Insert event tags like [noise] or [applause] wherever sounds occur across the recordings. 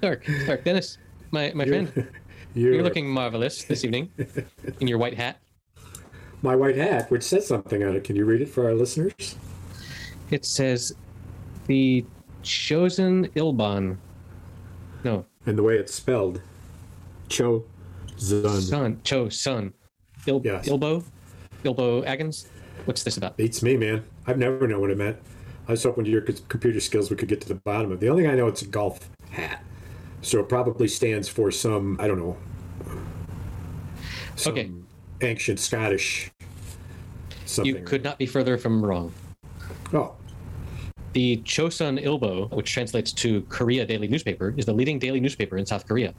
Dark. It's. Dennis, my, my friend, [laughs] You're, you're looking marvelous this evening in your white hat. my white hat, which says something on it. Can you read it for our listeners? It says, "The chosen Ilban." No, And the way it's spelled, Cho Zun. son, Cho, Sun, Il, Yes. Ilbo, Ilbo Agons. What's this about? Beats me, man. I've never known what it meant. I was hoping your computer skills we could get to the bottom of. it. The only thing I know it's a golf hat, so it probably stands for some I don't know. Some Okay. Ancient Scottish. Something. You could not be further from wrong. Oh, The Chosun Ilbo, which translates to Korea Daily Newspaper, is the leading daily newspaper in South Korea.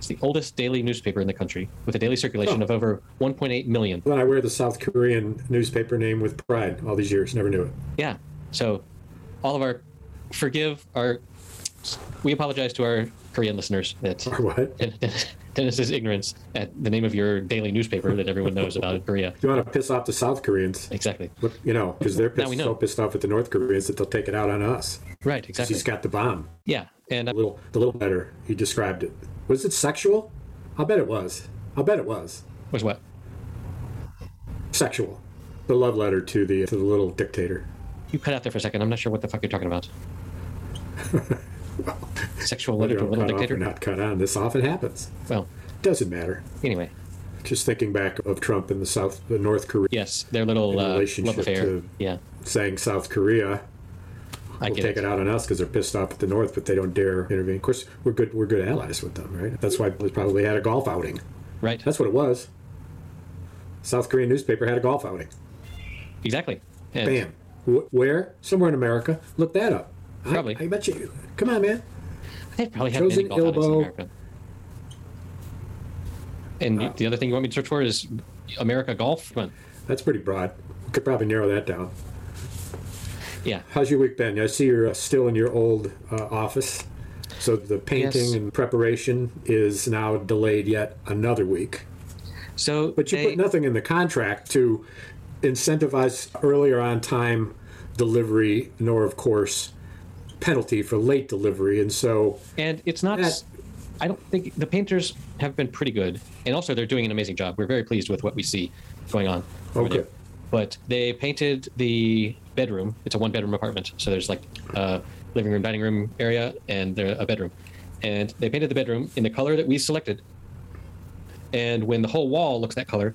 It's the oldest daily newspaper in the country, with a daily circulation Oh. of over 1.8 million. then I wear the South Korean newspaper name with pride all these years. Never knew it. Yeah. So, all of our forgive our. We apologize to our Korean listeners that? [laughs] Dennis's ignorance at the name of your daily newspaper that everyone knows about in Korea. You want to piss off the South Koreans? Exactly. You know, because they're pissed, so pissed off at the North Koreans that they'll take it out on us. Right. Exactly. He's got the bomb. Yeah. And A little, the little better. He described it. Was it sexual? I'll bet it was. I'll bet it was was what? sexual. The love letter to the to the little dictator. You cut out there for a second. I'm not sure what the fuck you're talking about. [laughs] Sexual letter to a little cut off or dictator. not cut on. This often happens. Well, Doesn't matter. anyway, Just thinking back of Trump and the South, the North Korea yes, their little uh, love affair. Yeah, saying South Korea I will take it. it out on us because they're pissed off at the North, but they don't dare intervene. Of course, we're good. We're good allies with them, right? That's why they probably had a golf outing. Right. That's what it was. South Korean newspaper had a golf outing. exactly. And Bam. Wh- Where? Somewhere in America. Look that up. Probably. I, bet you. Come on, man. They probably have many Chosen golf in America. And Uh, the other thing you want me to search for is America Golf. That's pretty broad. We could probably narrow that down. Yeah. How's your week been? I see you're uh, still in your old uh, office. So the painting Yes. and preparation is now delayed yet another week. So, But you they- put nothing in the contract to incentivize earlier on time delivery, nor, of course, penalty for late delivery. And so, and it's not. That- I don't think the painters have been pretty good, and also they're doing an amazing job. We're very pleased with what we see going on Okay. there. But they painted the bedroom. It's a one-bedroom apartment, so there's like a living room, dining room area, and a bedroom. And they painted the bedroom in the color that we selected. And when the whole wall looks that color,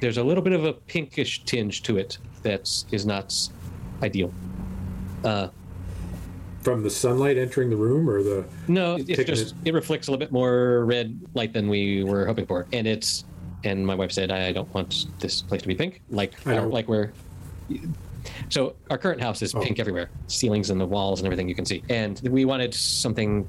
there's a little bit of a pinkish tinge to it that is not ideal. Uh, from the sunlight entering the room or the. No, it's just it reflects a little bit more red light than we were hoping for, and it's. And my wife said, "I don't want this place to be pink, like I know. like where." So our current house is oh. pink everywhere, ceilings and the walls and everything you can see, and we wanted something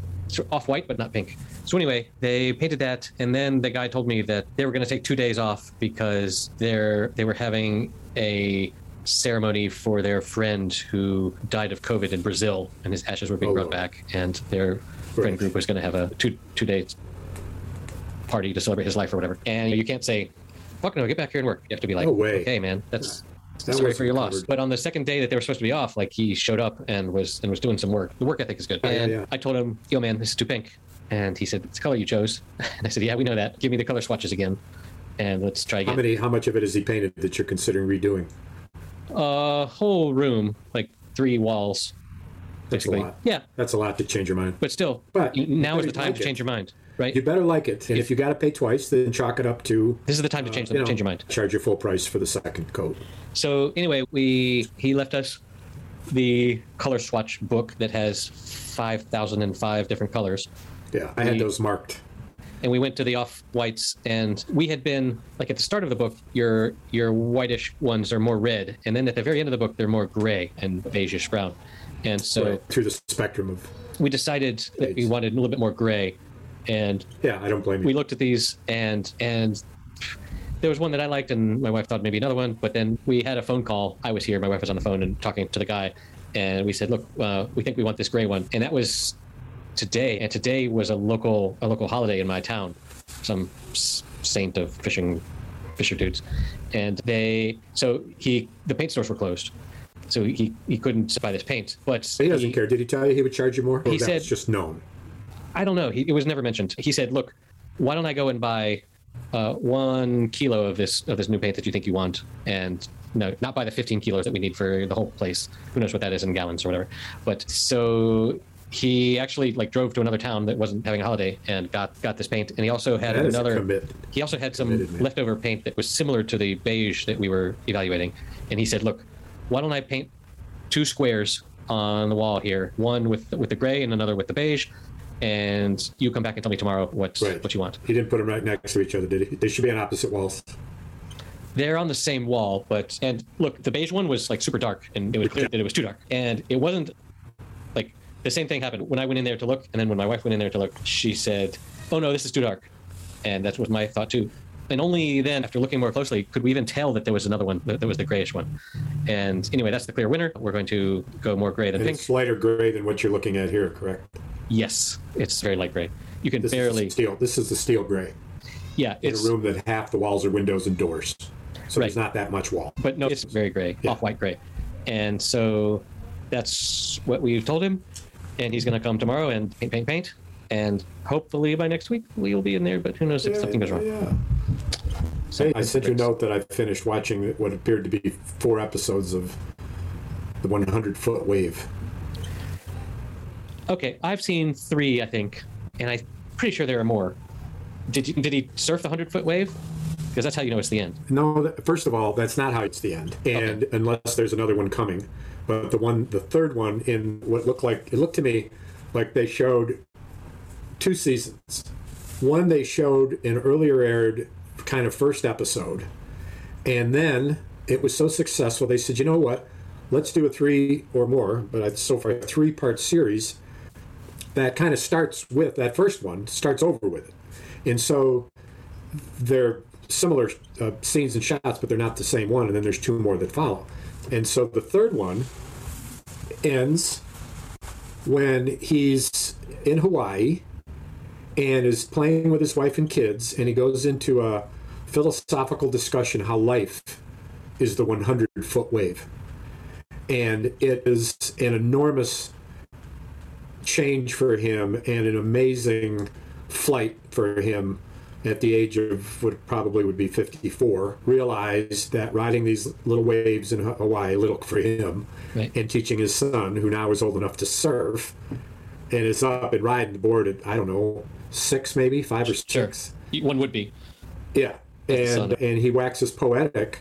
off-white but not pink. So anyway, they painted that, and then the guy told me that they were going to take two days off because they're they were having a ceremony for their friend who died of COVID in Brazil, and his ashes were being Oh, brought wow. back, and their friend group was going to have a two two days party to celebrate his life or whatever. And you can't say, "Fuck no, get back here and work." You have to be like, No way. "Okay, man, that's." That Sorry for your loss. But on the second day that they were supposed to be off, like he showed up and was and was doing some work. The work ethic is good. Yeah, yeah, and yeah. I told him, "Yo, man, this is too pink," and he said, "It's the color you chose." [laughs] And I said, "Yeah, we know that. Give me the color swatches again, and let's try again. How many? How much of it is he painted that you're considering redoing? A whole room, like three walls, That's a lot. Yeah, That's a lot to change your mind. but still, But now is the time like to it. change your mind, right? You better like it. And if you got to pay twice, then chalk it up to this is the time to change you know, change your mind. Charge your full price for the second coat. So anyway, we he left us the color swatch book that has five thousand and five different colors, Yeah, I had those marked. and we went to the off whites, and we had been like at the start of the book, your your whitish ones are more red, and then at the very end of the book, they're more gray and beigeish brown, and so right, through the spectrum of. we decided that we wanted a little bit more gray, and Yeah, I don't blame you. we looked at these and and there was one that I liked and my wife thought maybe another one but then we had a phone call I was here my wife was on the phone and talking to the guy and we said look uh, we think we want this gray one and that was today and today was a local a local holiday in my town some saint of fishing Fisher dudes, and they so he the paint stores were closed, so he he couldn't buy this paint. But He doesn't care. Did he tell you he would charge you more? Or He said- just known. I don't know. He, it was never mentioned. He said, "Look, why don't I go and buy uh, one kilo of this of this new paint that you think you want, and no, not buy the 15 kilos that we need for the whole place. Who knows what that is in gallons or whatever." But so he actually like drove to another town that wasn't having a holiday and got got this paint, and he also had That another. He also had some Committed, leftover paint that was similar to the beige that we were evaluating, and he said, "Look, why don't I paint two squares on the wall here, one with with the gray and another with the beige, and you come back and tell me tomorrow what Right. what you want." He didn't put them right next to each other, did he? They should be on opposite walls. They're on the same wall, but and look, the beige one was like super dark, and it was clear that it was too dark, and it wasn't like the same thing happened when I went in there to look, and then when my wife went in there to look, she said, "Oh no, this is too dark," and that was my thought too. And only then, after looking more closely, could we even tell that there was another one that was the grayish one. And anyway, that's the clear winner. We're going to go more gray than And pink. it's lighter gray than what you're looking at here, correct? Yes, it's very light gray. You can This barely. is steel. This is the steel gray Yeah, in it's a room that half the walls are windows and doors. So there's not that much wall. but no, it's very gray, Yeah. off-white gray, and so that's what we've told him, and he's going to come tomorrow and paint, paint, paint, and hopefully by next week we will be in there. But who knows if something goes wrong? Yeah. So Hey, I sent you a note that I finished watching what appeared to be four episodes of the 100 foot wave. Okay, I've seen three, I think, and I'm pretty sure there are more. Did you, did he surf the hundred foot wave? Because that's how you know it's the end. No, first of all, that's not how it's the end, and unless there's another one coming. But the one, the third one, in what looked like it looked to me like they showed two seasons. One they showed an earlier aired kind of first episode, and then it was so successful they said, you know what, let's do a three or more, but so far three part series that kind of starts with that first one starts over with it, and so they're similar uh, scenes and shots, but they're not the same one. And then there's two more that follow. And so the third one ends when he's in Hawaii and is playing with his wife and kids, and he goes into a philosophical discussion how life is the 100 foot wave. And it is an enormous change for him and an amazing flight for him at the age of what probably would be 54 realized that riding these little waves in hawaii little for him Right. and teaching his son who now is old enough to surf and is up and riding the board at i don't know six maybe five or six Sure, six one would be. yeah and and he waxes poetic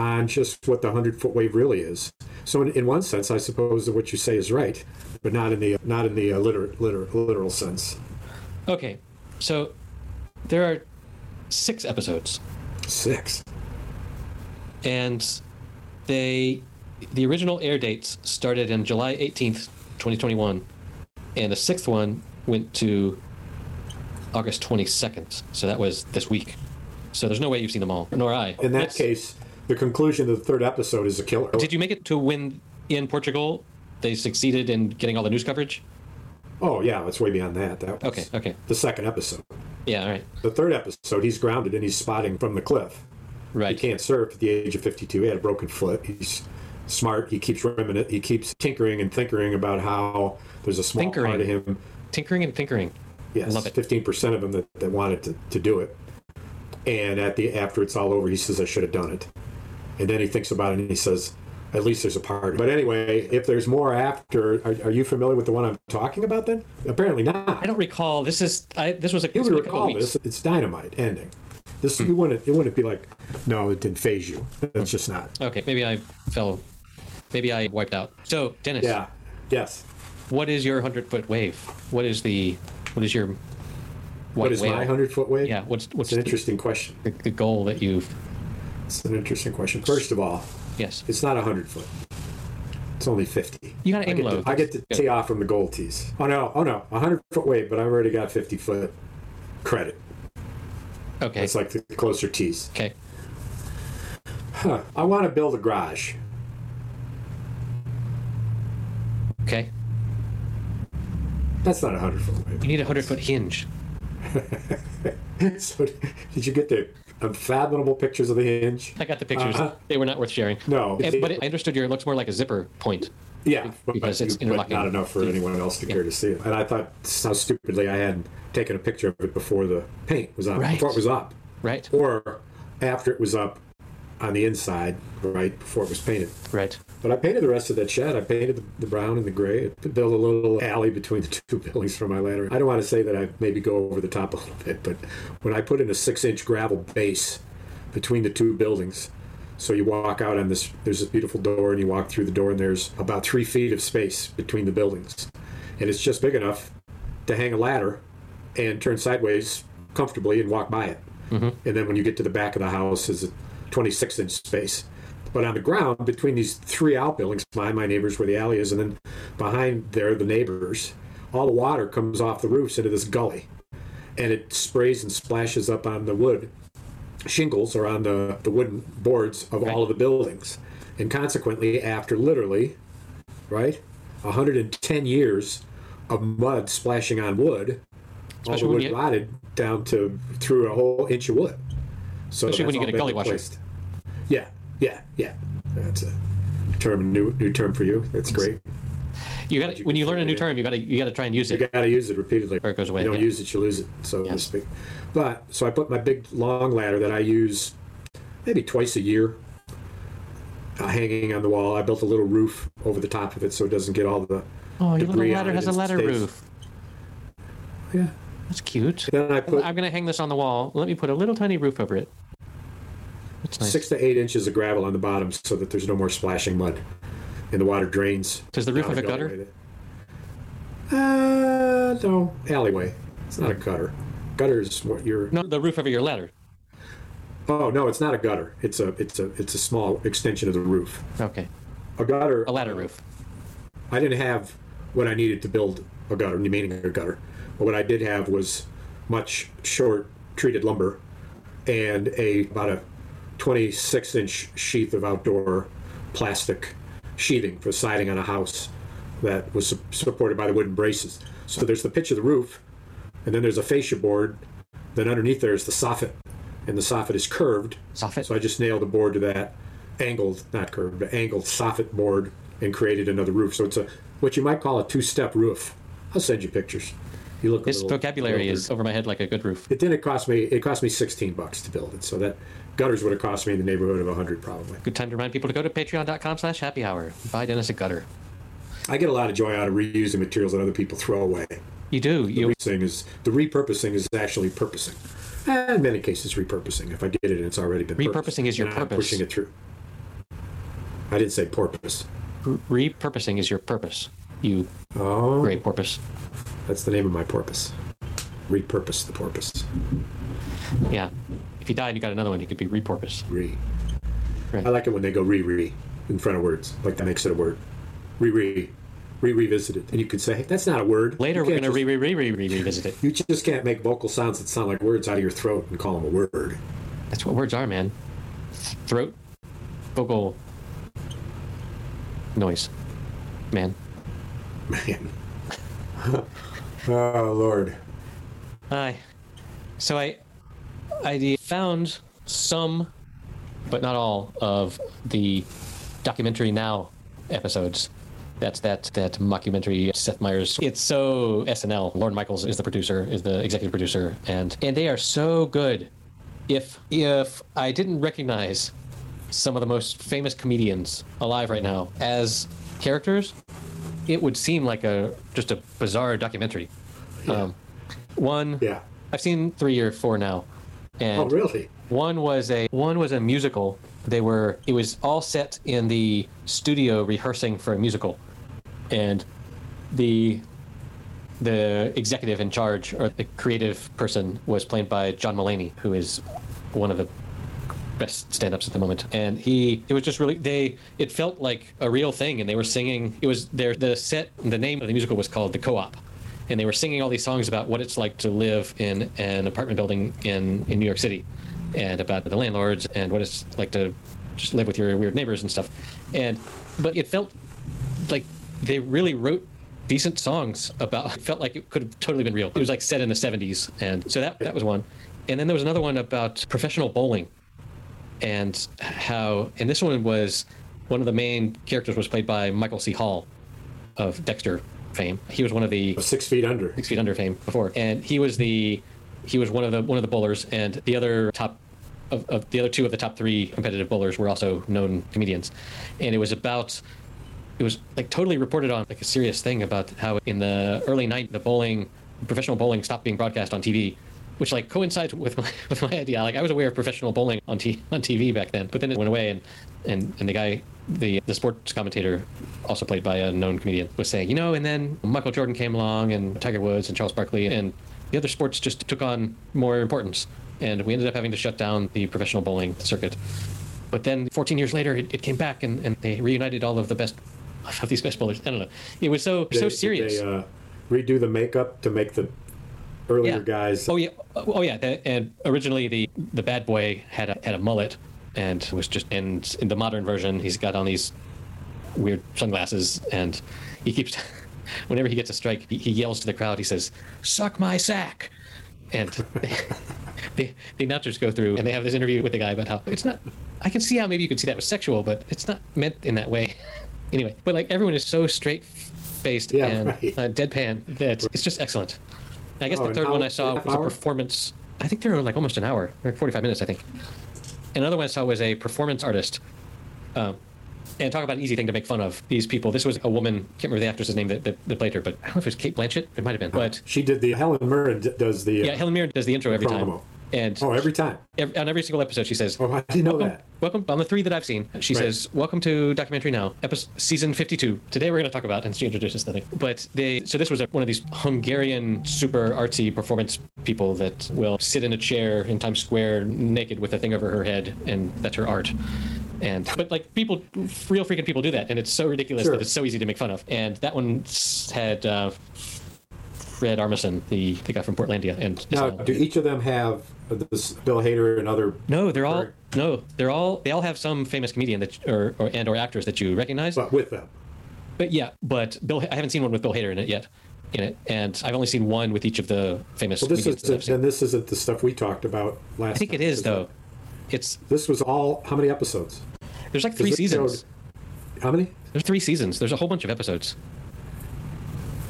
on just what the 100 foot wave really is so in, in one sense i suppose that what you say is right but not in the not in the uh, literal, literal literal sense Okay, so there are six episodes. six and they the original air dates started in July 18th, 2021, and the sixth one went to August 22nd. So that was this week. So there's no way you've seen them all, nor I. in that Let's- case the conclusion of the third episode is a killer. Did you make it to when in Portugal? They succeeded in getting all the news coverage? oh yeah it's way beyond that. That was Okay, okay, the second episode. Yeah, all right, the third episode he's grounded and he's spotting from the cliff. Right. he can't surf at the age of 52 he had a broken foot. He's smart. He keeps reminiscing he keeps tinkering and tinkering about how there's a small Tinkering. part of him. Tinkering and tinkering. yes Love it. 15% of him that, that wanted to, to do it. And at the after it's all over he says i should have done it and then he thinks about it and he says at least there's a part but anyway if there's more after are, are you familiar with the one i'm talking about then apparently not I don't recall. This is I. This was a, you would recall this it's dynamite ending this Hmm. you wouldn't it wouldn't be like no it didn't phase you that's just not Okay, maybe I fell. Maybe I wiped out. So, Dennis. yeah yes What is your hundred foot wave? What is the what is your what is whale? my 100 foot wave Yeah, what's what's it's an the, interesting question the, the goal that you've it's an interesting question first of all yes. it's not 100 foot it's only 50 You gotta I aim get, low. to, I get to tee off from the goal tees. Oh no, oh no, 100 foot wave, but I've already got 50 foot credit. Okay. It's like the closer tees. okay. Huh. I want to build a garage. Okay. That's not a 100 foot weight. You need a hundred foot hinge. [laughs] so, did you get the unfathomable pictures of the hinge. I got the pictures. Uh-huh. They were not worth sharing. No. And- but I understood your. It looks more like a zipper point. Yeah, but, because it's but interlocking. not enough for anyone else to care to see it. And I thought how stupidly I hadn't taken a picture of it before the paint was up, Right. before it was up, Right. or after it was up on the inside, right before it was painted. Right. But I painted the rest of that shed. I painted the, brown and the gray. I built a little alley between the [laughs] two buildings for my ladder. I don't want to say that I maybe go over the top a little bit, but when I put in a six-inch gravel base between the two buildings, so you walk out on this. There's this beautiful door, and you walk through the door, and there's about three feet of space between the buildings, and it's just big enough to hang a ladder and turn sideways comfortably and walk by it. Mm-hmm. And then when you get to the back of the house, is 26 inch space. But on the ground, between these three outbuildings, mine, my neighbors, where the alley is, and then behind there, the neighbors, all the water comes off the roofs into this gully. And it sprays and splashes up on the wood shingles or on the, the wooden boards of all of the buildings. And consequently, after literally, right, 110 years of mud splashing on wood, all the wood you rotted down to through a whole inch of wood. So Especially when you get a gully washer. Yeah, yeah, yeah. That's a term, new new term for you. That's great. You got when you learn a new term, you got to you got to try and use it. You got to use it repeatedly. Or it goes away, You don't yeah. use it, you lose it, so to speak. But so I put my big long ladder that I use maybe twice a year, uh, hanging on the wall. I built a little roof over the top of it so it doesn't get all the Oh, your little ladder has a ladder stays- roof. Yeah. That's cute. Then I put I'm gonna hang this on the wall. Let me put a little tiny roof over it. That's nice. six to eight inches of gravel on the bottom so that there's no more splashing mud, and the water drains. Does the roof have a gutter? Uh, no, alleyway. It's not a gutter. Gutter is what you're. No, the roof over your ladder. Oh no, it's not a gutter. It's a it's a it's a small extension of the roof. Okay, A gutter. a ladder roof. I didn't have what I needed to build a gutter, meaning a gutter. But what I did have was much short treated lumber and a about a 26 inch sheath of outdoor plastic sheathing for siding on a house that was su- supported by the wooden braces. So there's the pitch of the roof, and then there's a fascia board. Then underneath there is the soffit, and the soffit is curved. Soffit? So I just nailed a board to that angled, not curved, but angled soffit board and created another roof. So it's a what you might call a two-step roof. I'll send you pictures. You look. This vocabulary is over my head like a good roof. It didn't cost me. It cost me 16 bucks to build it. So that gutters would have cost me in the neighborhood of a 100 probably. Good time to remind people to go to patreon.com slash happy hour. Buy Dennis a gutter. I get a lot of joy out of reusing materials that other people throw away. You do. You Repurposing is the repurposing is actually purposing. And in many cases, repurposing. If I did it, and it's already been Repurposing purposed, is your and I'm purpose. pushing it through. I didn't say porpoise. repurposing is your purpose. You Oh, great porpoise. That's the name of my porpoise. Repurpose the porpoise. Yeah. If you died, you got another one. You could be repurpose. Re. Right. I like it when they go re re in front of words. Like that makes it a word. Re re. Re revisited. And you could say, hey, that's not a word. Later, we're gonna just- re re re re re revisit it. You just can't make vocal sounds that sound like words out of your throat and call them a word. That's what words are, man. Throat, vocal, noise, man. [laughs] Man. Oh, Lord. Hi. So I, I found some, but not all of the documentary now episodes. That's that that mockumentary Seth Meyers. It's so SNL. Lorne Michaels is the producer, is the executive producer, and and they are so good. If if I didn't recognize some of the most famous comedians alive right now as characters, it would seem like a just a bizarre documentary. Um, one, Yeah. I've seen three or four now, and Oh, really? one was a one was a musical. They were it was all set in the studio rehearsing for a musical, and the the executive in charge or the creative person was played by John Mulaney, who is one of the best stand-ups at the moment. And he it was just really they it felt like a real thing. And they were singing it was their the set the name of the musical was called the co-op. And they were singing all these songs about what it's like to live in an apartment building in in New York City and about the landlords and what it's like to just live with your weird neighbors and stuff. And but it felt like they really wrote decent songs about it felt like it could have totally been real. It was like set in the 70s and so that that was one. And then there was another one about professional bowling, and how. And this one was one of the main characters was played by Michael C. Hall, of Dexter fame. He was one of the Six feet under. six feet under fame before, and he was the he was one of the one of the bowlers, and the other top of, of the other two of the top three competitive bowlers were also known comedians, and it was about it was like totally reported on like a serious thing about how in the early night the bowling professional bowling stopped being broadcast on TV. Which like coincides with my [laughs] with my idea. Like I was aware of professional bowling on t- on TV back then, but then it went away, and and, and the guy, the the sports commentator, also played by a known comedian, was saying, you know, and then Michael Jordan came along, and Tiger Woods, and Charles Barkley, and the other sports just took on more importance, and we ended up having to shut down the professional bowling circuit. But then 14 years later, it, it came back, and, and they reunited all of the best [laughs] of these best bowlers. I don't know. It was so They- so did serious. They uh, redo the makeup to make the earlier yeah. guys. Oh yeah. Oh yeah. And originally the the bad boy had a had a mullet and was just and in the modern version he's got on these weird sunglasses and he keeps [laughs] whenever he gets a strike he, he yells to the crowd he says suck my sack and [laughs] the, the announcers go through and they have this interview with the guy about how it's not i can see how maybe you could see that was sexual but it's not meant in that way [laughs] anyway but like everyone is so straight faced Yeah, and right. uh, deadpan that it's just excellent I guess Oh, the third one I saw was a performance. I think they were like almost an hour, like 45 minutes, I think. Another one I saw was a performance artist. Um, and talk about an easy thing to make fun of. These people, this was a woman, can't remember the actress's name that, that, that played her, but I don't know if it was Cate Blanchett. It might have been. But She did the Helen Mirren does the yeah, Helen Mirren does the intro every time. And Oh, every time. ev- on every single episode, she says, Oh, I didn't know welcome, that. welcome on the three that I've seen. She Right. says, "Welcome to documentary now, episode season 52. Today we're going to talk about." And she introduces the thing. But they, so this was a, one of these Hungarian super artsy performance people that will sit in a chair in Times Square naked with a thing over her head, and that's her art. And but like people, real freaking people do that, and it's so ridiculous Sure. that it's so easy to make fun of. And that one had. Uh, Fred Armisen, the, the guy from Portlandia, and Now, do each of them have this Bill Hader and other? no, they're all no, they're all they all have some famous comedian that or, or and or actors that you recognize. But with them. But yeah, but Bill, I haven't seen one with Bill Hader in it yet. In it, and I've only seen one with each of the famous. Well, this comedians is that I've seen. and this isn't the stuff we talked about last. I think it time, is though. It's This was all how many episodes? there's like three seasons. showed- How many? There's three seasons. There's a whole bunch of episodes.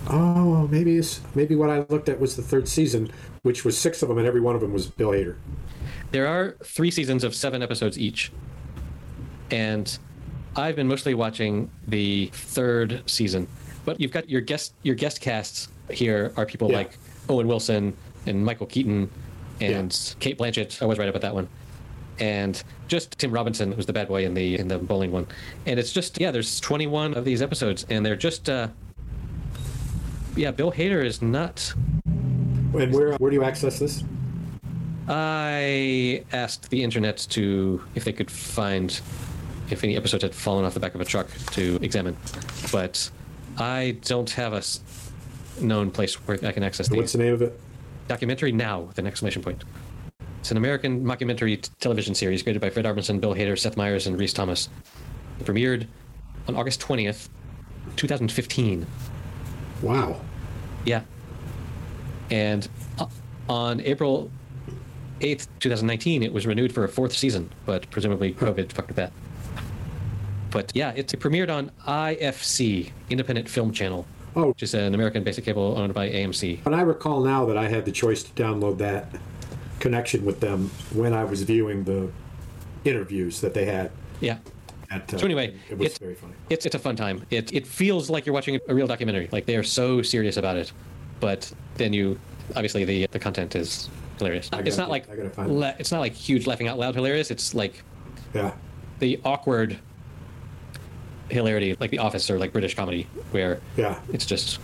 Oh, maybe it's maybe what I looked at was the third season, which was six of them, and every one of them was Bill Hader. There are three seasons of seven episodes each, and I've been mostly watching the third season. But you've got your guest your guest casts here are people Yeah. like Owen Wilson and Michael Keaton and Cate Blanchett. I was right about that one. And just Tim Robinson was the bad boy in the in the bowling one. And it's just yeah, there's 21 of these episodes, and they're just uh, yeah. Bill Hader is not And where where do you access this? I asked the internet to if they could find if any episodes had fallen off the back of a truck to examine, but I don't have a known place where I can access the What's the the name of it? documentary now. With an exclamation point. It's an American mockumentary t- television series created by Fred Armisen, Bill Hader, Seth Meyers, and Rhys Thomas. It premiered on August twentieth, two thousand fifteen. Wow. Yeah. And uh, on April 8th, 2019, it was renewed for a fourth season, but presumably COVID fucked with that. But yeah, it premiered on IFC, Independent Film Channel, Oh, which is an American basic cable owned by AMC. and I recall now that I had the choice to download that connection with them when I was viewing the interviews that they had. Yeah. At, uh, So anyway, it was it's- very funny. It's it's a fun time. It it feels like you're watching a real documentary. Like they are so serious about it, but then you obviously the the content is hilarious. Gotta- not like I gotta find it. la- it's not like huge laughing out loud hilarious. It's like Yeah. the awkward hilarity, like The Office or like British comedy, where Yeah. it's just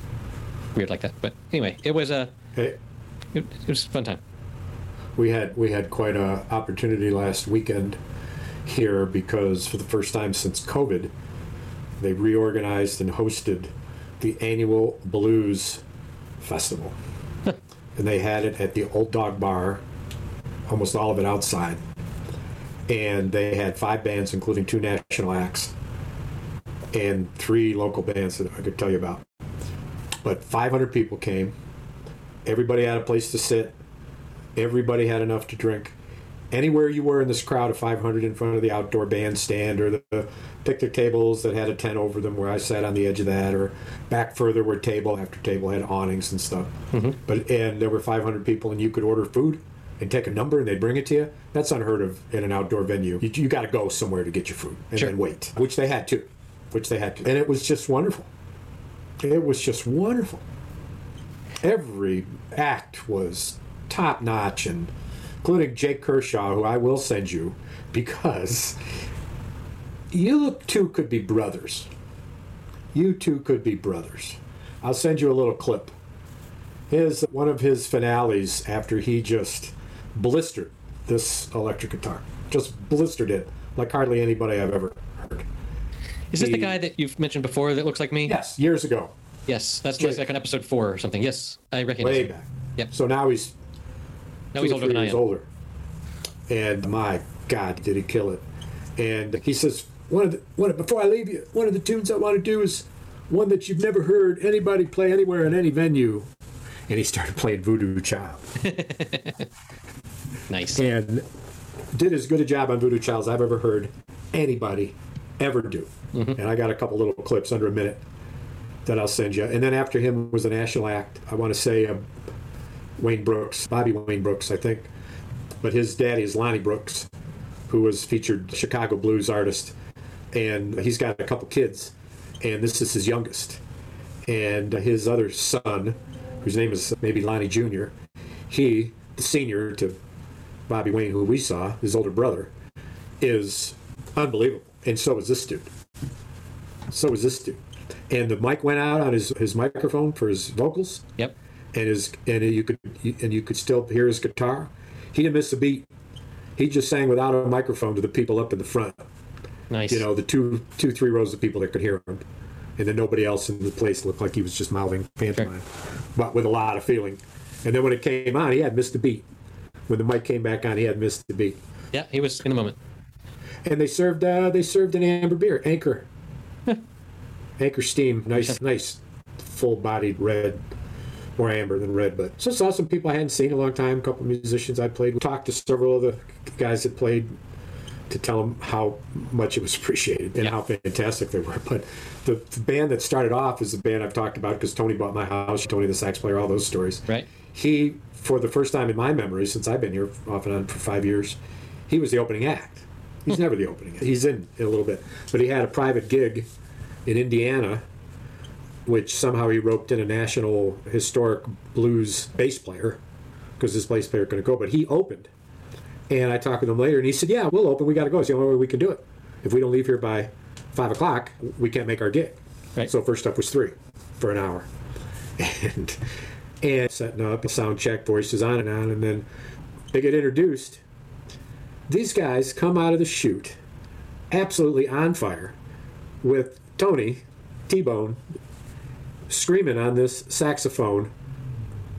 weird like that. But anyway, it was a Hey, it, it was a fun time. we had we had quite a opportunity last weekend here because for the first time since COVID, they reorganized and hosted the annual blues festival, [laughs] and they had it at the Old Dog Bar, almost all of it outside, and they had five bands, including two national acts, and three local bands that I could tell you about. But 500 people came. Everybody had a place to sit Everybody had enough to drink. Anywhere you were in this crowd of 500 in front of the outdoor bandstand or the, the picnic tables that had a tent over them where I sat on the edge of that, or back further where table after table had awnings and stuff. Mm-hmm. But and there were 500 people and you could order food and take a number and they'd bring it to you. That's unheard of in an outdoor venue. You, you got to go somewhere to get your food and Sure. then wait, which they had to, which they had to, and it was just wonderful. It was just wonderful. Every act was top notch, and including Jake Kershaw, who I will send you because you two could be brothers. You two could be brothers. I'll send you a little clip. His one of his finales after he just blistered this electric guitar, just blistered it like hardly anybody I've ever heard. Is this the He- guy that you've mentioned before that looks like me? Yes, years ago, Yes, that's Jake. like on episode four or something. Yes, I recognize way him. back. Yep. So now he's No, two he's older than I years am. older. And my God, did he kill it! And he says, "One of the one of, before I leave you, one of the tunes I want to do is one that you've never heard anybody play anywhere in any venue." And he started [laughs] playing Voodoo Child, [laughs] Nice. and did as good a job on Voodoo Child as I've ever heard anybody ever do. Mm-hmm. And I got a couple little clips under a minute that I'll send you. And then after him was a national act. I want to say uh, Wayne Brooks, Bobby Wayne Brooks, I think. But his daddy is Lonnie Brooks, who was featured Chicago blues artist, and he's got a couple kids, and this is his youngest, and his other son, whose name is maybe Lonnie Jr. He, the senior to Bobby Wayne, who we saw, his older brother, is unbelievable, and so is this dude. So is this dude. And the mic went out on his, his microphone for his vocals, Yep. And his and you could and you could still hear his guitar. He didn't miss a beat. He just sang without a microphone to the people up in the front. Nice. You know, the two two three rows of people that could hear him, and then nobody else in the place looked like he was just mouthing pantomime, but with a lot of feeling. And then when it came on, he had missed a beat. When the mic came back on, he had missed the beat. yeah, he was in the moment. And they served uh, they served an amber beer, Anchor. Anchor Steam, nice, nice, full-bodied red, more amber than red. But so saw some people I hadn't seen in a long time. A couple of musicians I played. with. Talked to several of the guys that played to tell them how much it was appreciated and Yeah. how fantastic they were. [laughs] But the, the band that started off is the band I've talked about because Tony bought my house, Tony the sax player, all those stories. Right. He, for the first time in my memory, since I've been here off and on for five years, he was the opening act. He's hmm. never the opening act. He's in, in a little bit. But he had a private gig in Indiana, which somehow he roped in a national historic blues bass player because this bass player couldn't go. But he opened. And I talked with him later, and he said, "Yeah, we'll open. We got to go. It's the only way we can do it. If we don't leave here by five o'clock, we can't make our gig." Right. So first up was three for an hour, [laughs] and and setting up sound check, voices on and on, and then they get introduced. These guys come out of the chute, absolutely on fire, with Tony T Bone screaming on this saxophone,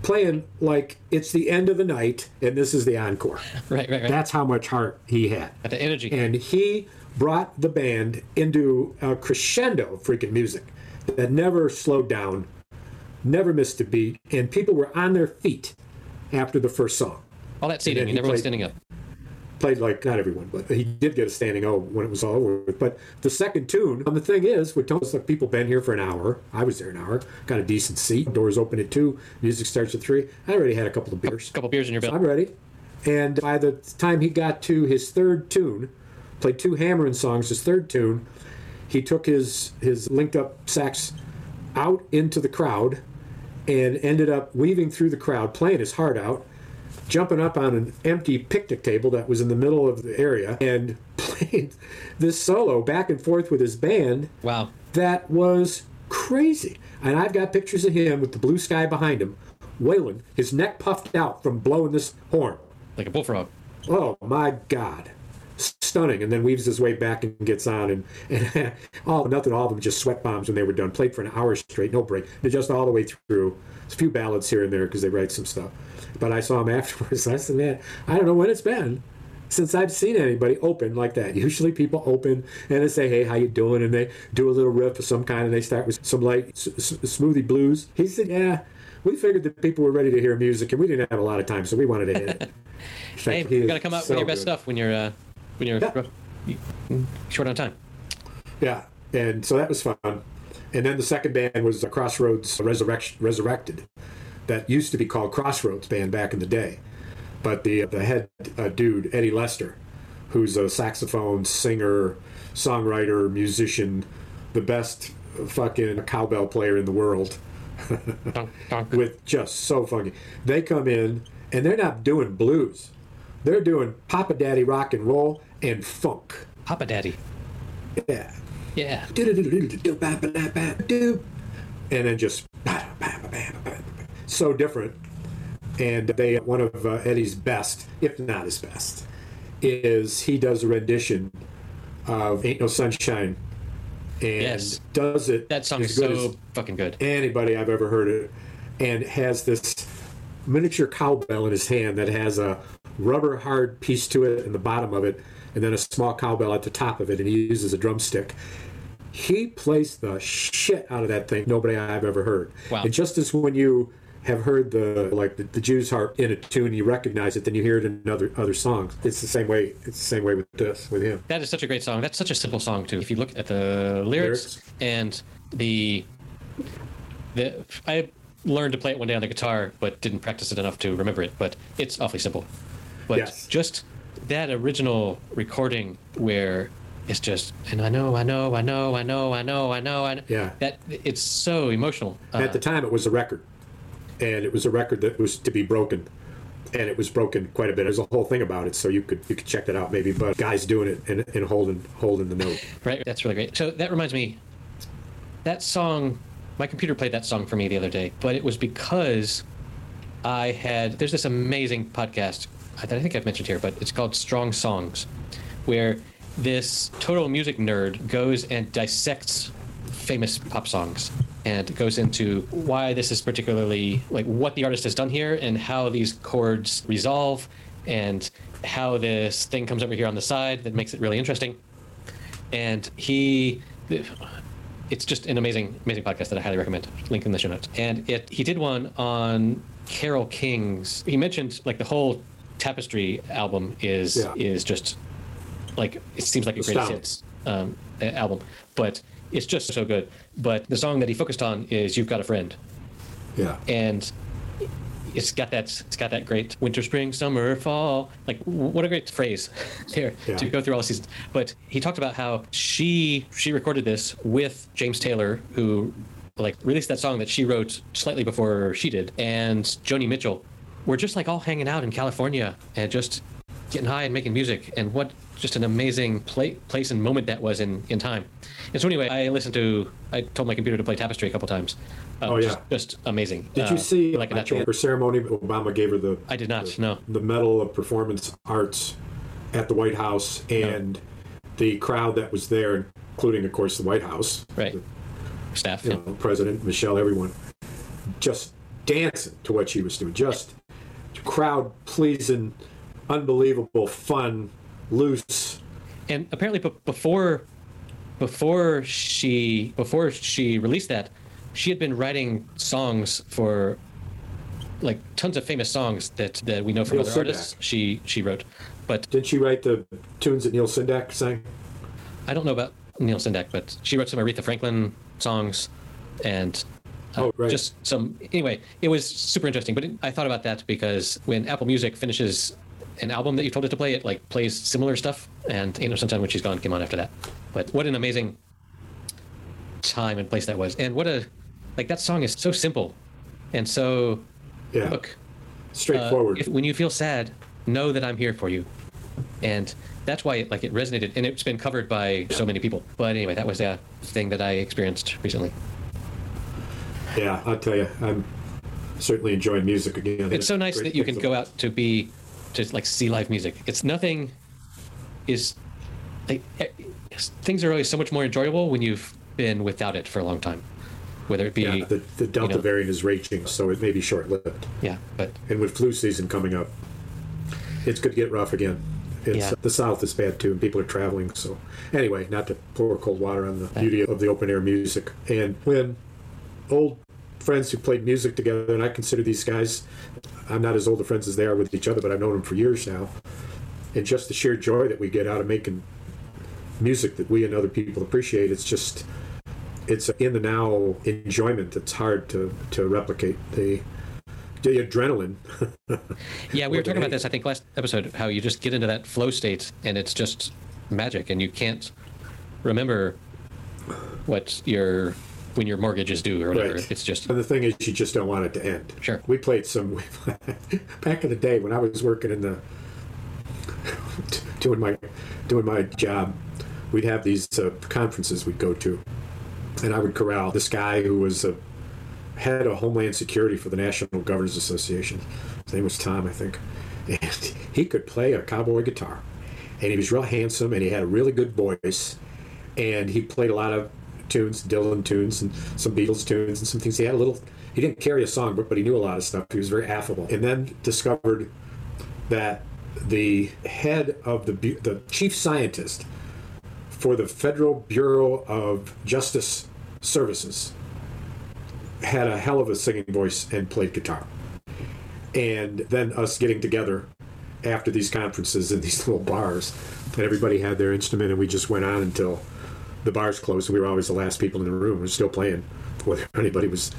playing like it's the end of the night and this is the encore. [laughs] Right, right, right. That's how much heart he had. Got the energy. And he brought the band into a crescendo of freaking music that never slowed down, never missed a beat, and people were on their feet after the first song. All that seating and he everyone played- standing up. Played like not everyone, but he did get a standing O when it was all over. But the second tune, and the thing is, with Tones, like people been here for an hour. I was there an hour, got a decent seat. Doors open at two, music starts at three. I already had a couple of beers. A couple beers in your belt. I'm ready. And by the time he got to his third tune, played two hammering songs, his third tune, he took his his linked up sax out into the crowd and ended up weaving through the crowd, playing his heart out, jumping up on an empty picnic table that was in the middle of the area and [laughs] played this solo back and forth with his band Wow. that was crazy. And I've got pictures of him with the blue sky behind him, wailing, his neck puffed out from blowing this horn. Like a bullfrog. Oh my God. Stunning. And then weaves his way back and gets on. And, [laughs] and all nothing, all of them just sweat bombs when they were done. Played for an hour straight, no break. They're just all the way through. A few ballads here and there because they write some stuff. But I saw him [laughs] afterwards. I said, man, I don't know when it's been. since I've seen anybody open like that. Usually people open and they say, "Hey, how you doing?" and they do a little riff of some kind, and they start with some light s- s- smoothie blues. He said, "Yeah, we figured that people were ready to hear music, and we didn't have a lot of time, so we wanted to hit it." [laughs] Hey, you is got to come out so with your best good. stuff when you're uh, when you're Yeah. short on time. Yeah, and so that was fun. And then the second band was the Crossroads Resurrection, Resurrected, that used to be called Crossroads Band back in the day. But the the head uh, dude Eddie Lester, who's a saxophone singer, songwriter, musician, the best fucking cowbell player in the world, with just so funky. They come in and they're not doing blues, they're doing Papa Daddy rock and roll and funk. Papa Daddy. Yeah. Yeah. and then just so different. And they one of uh, Eddie's best, if not his best, is he does a rendition of "Ain't No Sunshine," and Yes. does it That song as is good so fucking good. anybody I've ever heard it, and has this miniature cowbell in his hand that has a rubber hard piece to it in the bottom of it, and then a small cowbell at the top of it, and he uses a drumstick. He plays the shit out of that thing. Nobody I've ever heard. Wow. And just as when you have heard the like the, the Jews harp in a tune, you recognize it, then you hear it in other other songs. It's the same way. It's the same way with this with him. That is such a great song. That's such a simple song too. If you look at the lyrics, Lyrics. and the the I learned to play it one day on the guitar, but didn't practice it enough to remember it. But it's awfully simple. But Yes. just that original recording where it's just and I know, I know, I know, I know, I know, I know, I know. Yeah. That it's so emotional. Uh, At the time, it was a record, and it was a record that was to be broken, and it was broken quite a bit. There's a whole thing about it, so you could you could check that out maybe. But guys doing it and, and holding holding the note. Right, that's really great. So that reminds me, that song, my computer played that song for me the other day, but it was because I had. There's this amazing podcast that I think I've mentioned here, but it's called Strong Songs, where this total music nerd goes and dissects famous pop songs and goes into why this is particularly like what the artist has done here and how these chords resolve and how this thing comes over here on the side that makes it really interesting. And he it's just an amazing amazing podcast that i highly recommend. Link in the show notes. And it he did one on carol king's he mentioned like the whole tapestry album is Yeah. is just like it seems like a greatest hits um, album. But it's just so good. But the song that he focused on is you've got a friend. Yeah. and it's got that it's got that great winter spring summer fall. Like what a great phrase [laughs] there Yeah. to go through all the seasons. But he talked about how she she recorded this with james taylor who like released that song that she wrote slightly before she did. And joni mitchell were just like all hanging out in california and just getting high and making music. And what just an amazing pla place and moment that was in in time and so anyway i listened to i told my computer to play tapestry a couple times uh, Oh, yeah. is just amazing Did Uh, you see like at natural her ceremony? Obama gave her the I did not. No. the Medal of Performance Arts at the White House, and the crowd that was there, including, of course, the White House, Right. Staff. you yeah. know, President Michelle, everyone, just dancing to what she was doing, just crowd pleasing, unbelievable, fun, loose. And apparently, b- before before she before she released that, she had been writing songs for like tons of famous songs that that we know from Neil other Sedaka. artists. She she wrote, but Didn't she write the tunes that Neil Sedaka sang? I don't know about Neil Sedaka, but she wrote some Aretha Franklin songs, and uh, Oh, right. just some. Anyway, it was super interesting. But it, I thought about that because when Apple Music finishes an album that you told it to play, it like plays similar stuff. And you know, sometime when she's gone, came on after that. But what an amazing time and place that was, and what a like that song is so simple, and so Yeah, look. Uh, straightforward. if, when you feel sad, know that I'm here for you, and that's why it, like it resonated, and it's been covered by so many people. But anyway, that was a thing that I experienced recently. yeah, I'll tell you, I'm certainly enjoying music again. It's so nice that you can go out to be, to like see live music. It's nothing, is, like, things are always so much more enjoyable when you've been without it for a long time, whether it be Yeah, the, the Delta know. variant is raging, so it may be short lived. yeah, but And with flu season coming up, it's going to get rough again. It's Yeah. the South is bad too, and people are traveling. So anyway, not to pour cold water on the beauty of the open air music. And when old friends who played music together, and I consider these guys, I'm not as old a friends as they are with each other, but I've known them for years now. And just the sheer joy that we get out of making music that we and other people appreciate, it's just it's in the now enjoyment that's hard to to replicate. The the adrenaline. [laughs] Yeah, we were talking about this, I think, last episode, how you just get into that flow state and it's just magic and you can't remember what your when your mortgage is due or whatever. Right. It's just And the thing is, you just don't want it to end. Sure. We played some [laughs] back in the day when I was working in the [laughs] doing my doing my job. We'd have these uh, conferences we'd go to, and I would corral this guy who was a head of Homeland Security for the National Governors Association. His name was Tom, I think, and [laughs] he could play a cowboy guitar, and he was real handsome, and he had a really good voice, and he played a lot of tunes, Dylan tunes, and some Beatles tunes, and some things. He had a little. He didn't carry a songbook, but he knew a lot of stuff. He was very affable, and then discovered that the head of the the chief scientist for the Federal Bureau of Justice Services had a hell of a singing voice and played guitar. And then us getting together after these conferences in these [laughs] little bars, and everybody had their instrument, and we just went on until the bars closed. And we were always the last people in the room. We were still playing, whether anybody was.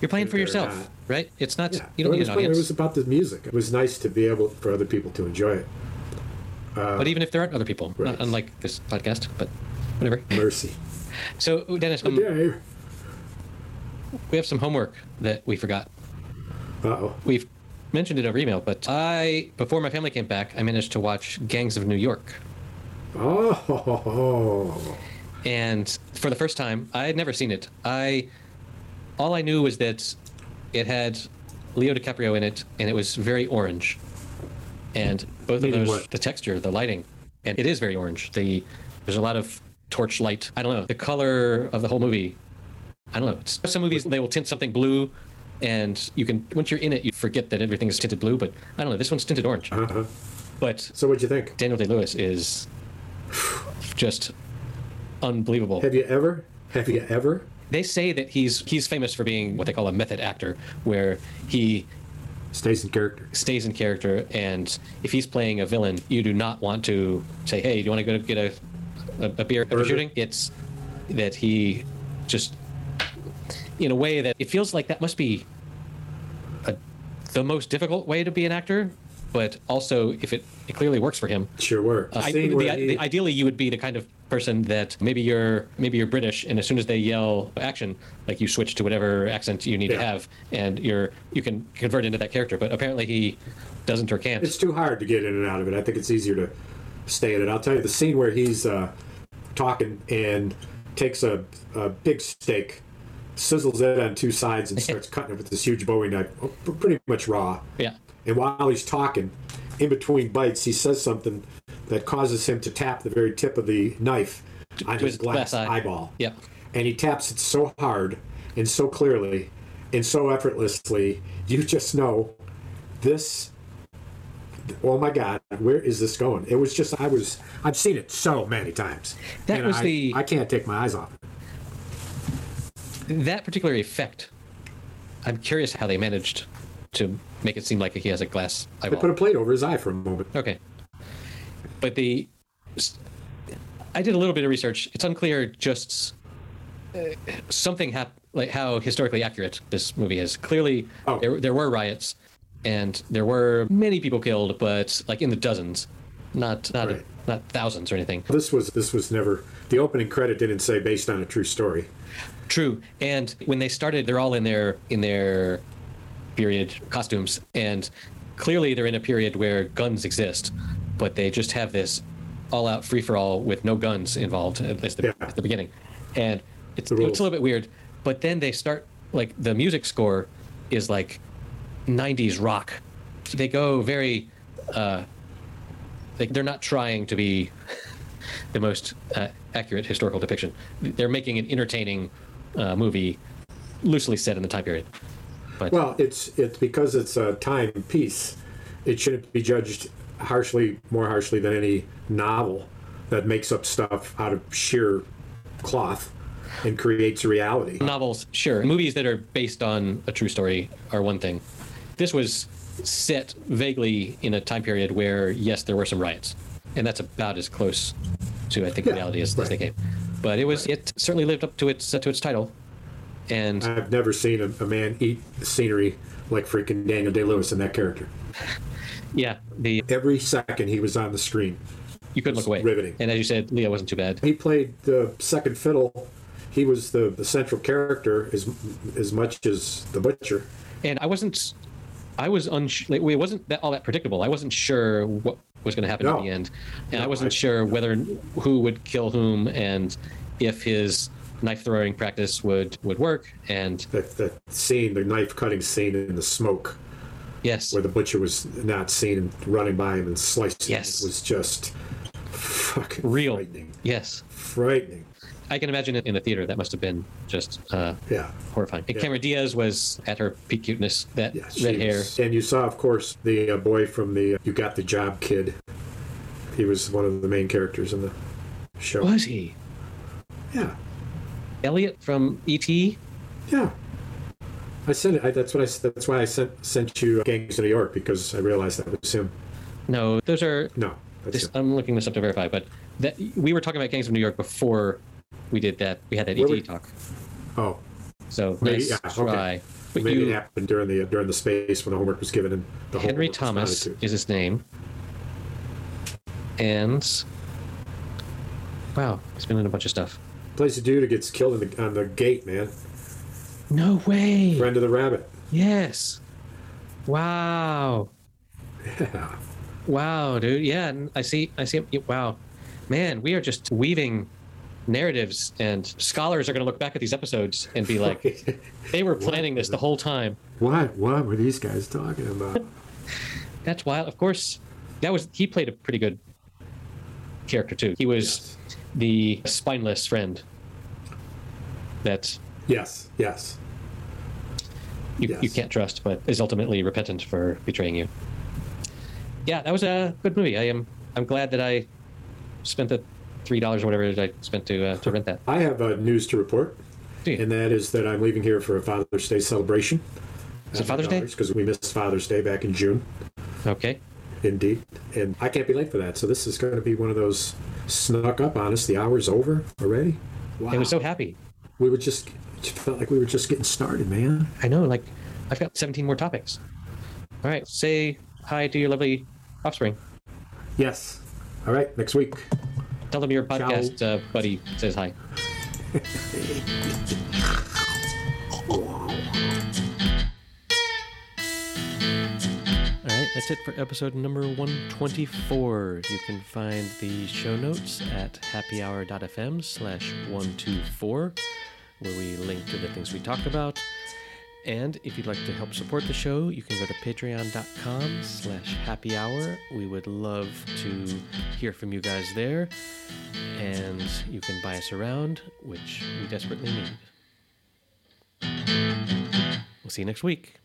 you're playing for yourself, right? It's not Yeah, you don't it need an fun. it was about the music. It was nice to be able for other people to enjoy it. but even if there aren't other people, Right. not unlike this podcast, but whatever. Mercy. [laughs] So Dennis, um, we have some homework that we forgot. Uh oh. We've mentioned it over email, but I before my family came back, I managed to watch Gangs of New York. Oh. And for the first time i had never seen it. I all i knew was that it had leo dicaprio in it and it was very orange. And both of those what? the texture the lighting and it is very orange. The there's a lot of torch light. I don't know. The color of the whole movie i don't know. It's, some movies they will tint something blue and you can once you're in it you forget that everything is tinted blue but i don't know. This one's tinted orange. Uh-huh. but So what'd you think? daniel day-lewis is just unbelievable Have you ever? Have you ever? they say that he's he's famous for being what they call a method actor where he Stays in character. stays in character and if he's playing a villain you do not want to say hey do you want to go get a a, a beer after shooting it's that he just in a way that it feels like that must be a, the most difficult way to be an actor but also if it, it clearly works for him Sure were. uh, I- the, he- the- ideally, you would be the kind of person that maybe you're maybe you're British, and as soon as they yell action, like you switch to whatever accent you need to have, and you're you can convert into that character. But apparently, he doesn't or can't. it's too hard to get in and out of it. I think it's easier to stay in it. I'll tell you the scene where he's uh, talking and takes a, a big steak, sizzles it on two sides, and [laughs] starts cutting it with this huge Bowie knife, oh, pretty much raw. yeah, And while he's talking, in between bites, he says something that causes him to tap the very tip of the knife on his his glass, eye. eyeball. yeah. And he taps it so hard and so clearly and so effortlessly, you just know this. Oh my God, where is this going? It was just, I was, I've seen it so many times. That And was I, the- I can't take my eyes off it. That particular effect, I'm curious how they managed to make it seem like he has a glass eyeball. They put a plate over his eye for a moment. Okay. But the I did a little bit of research. It's unclear just uh, something hap- like how historically accurate this movie is. Clearly, Oh. there there were riots, and there were many people killed, but like in the dozens, not not Right. not thousands or anything. This was, this was never, the opening credit didn't say based on a true story. True. And when they started, they're all in their in their period costumes, and clearly they're in a period where guns exist, but they just have this all-out free-for-all with no guns involved at least the, Yeah. at the beginning, and it's, it's a little bit weird. But then they start like the music score is like 90s rock. They go very. Uh, they, they're not trying to be [laughs] the most uh, accurate historical depiction. They're making an entertaining uh, movie, loosely set in the time period. But Well, it's it's because it's a time piece. It shouldn't be judged harshly, more harshly than any novel that makes up stuff out of sheer cloth and creates reality. Novels, sure. Movies that are based on a true story are one thing. This was set vaguely in a time period where, yes, there were some riots, and that's about as close to I think Yeah, reality as, as right. they came. But it was it certainly lived up to its uh, to its title, and I've never seen a, a man eat scenery like freaking Daniel Day Lewis in that character. Yeah, the Every second he was on the screen. you couldn't look away. riveting. And as you said, Leo wasn't too bad. He played the second fiddle. He was the, the central character as as much as the butcher. and I wasn't, I was unsure. Like, it wasn't that all that predictable. I wasn't sure what was going to happen No. at the end, and I wasn't I- sure whether who would kill whom and if his knife throwing practice would would work. And That that scene, the knife cutting scene in the smoke, yes, where the butcher was not seen and running by him and slicing Yes. It was just fucking real. frightening. Yes, Frightening. I can imagine it in the theater. That must have been just uh, Yeah. horrifying. And Yeah. Cameron Diaz was at her peak cuteness. That Yeah, red hair. was- And you saw, of course, the uh, boy from the uh, You Got the Job kid. He was one of the main characters in the show. Was he Yeah. Elliot from E.T.? Yeah. I sent it. I, that's what I. That's why I sent sent you uh, Gangs of New York because I realized that was him. No, those are No, This, him. I'm looking this up to verify, but that we were talking about Gangs of New York before we did that. We had that ET we? talk. Oh, So maybe. nice yeah. Okay. try. But maybe you, it happened during the during the space when the homework was given and the Henry Thomas is his name, and wow, he's been in a bunch of stuff. plays a dude who gets killed in the, on the gate, man. No way. Friend of the rabbit. Yes. Wow. Yeah. Wow, dude. Yeah, I see. I see. Wow, man, we are just weaving narratives, and scholars are going to look back at these episodes and be like, [laughs] they were planning this the whole time. what? What were these guys talking about? [laughs] That's wild. Of course, that was he played a pretty good character too. He was the spineless friend that yes. Yes. you, you can't trust, but is ultimately repentant for betraying you. Yeah, that was a good movie. I am I'm glad that I spent the three dollars or whatever it is I spent to uh, to rent that. I have uh, news to report, and that is that I'm leaving here for a Father's Day celebration. Is it Father's Day? Because we missed Father's Day back in June. Okay. Indeed. And I can't be late for that. So this is going to be one of those snuck up on us. The hour's over already. Wow. I was so happy. we were just, it felt like we were just getting started, man. I know, like I've got 17 more topics. All right, say hi to your lovely offspring. Yes. All right. Next week. Tell them your podcast uh, buddy says hi. All right, that's it for episode number 124. You can find the show notes at happyhour.fm slash 124, where we link to the things we talked about. And if you'd like to help support the show, you can go to patreon.com slash happy hour. We would love to hear from you guys there. And you can buy us around, which we desperately need. We'll see you next week.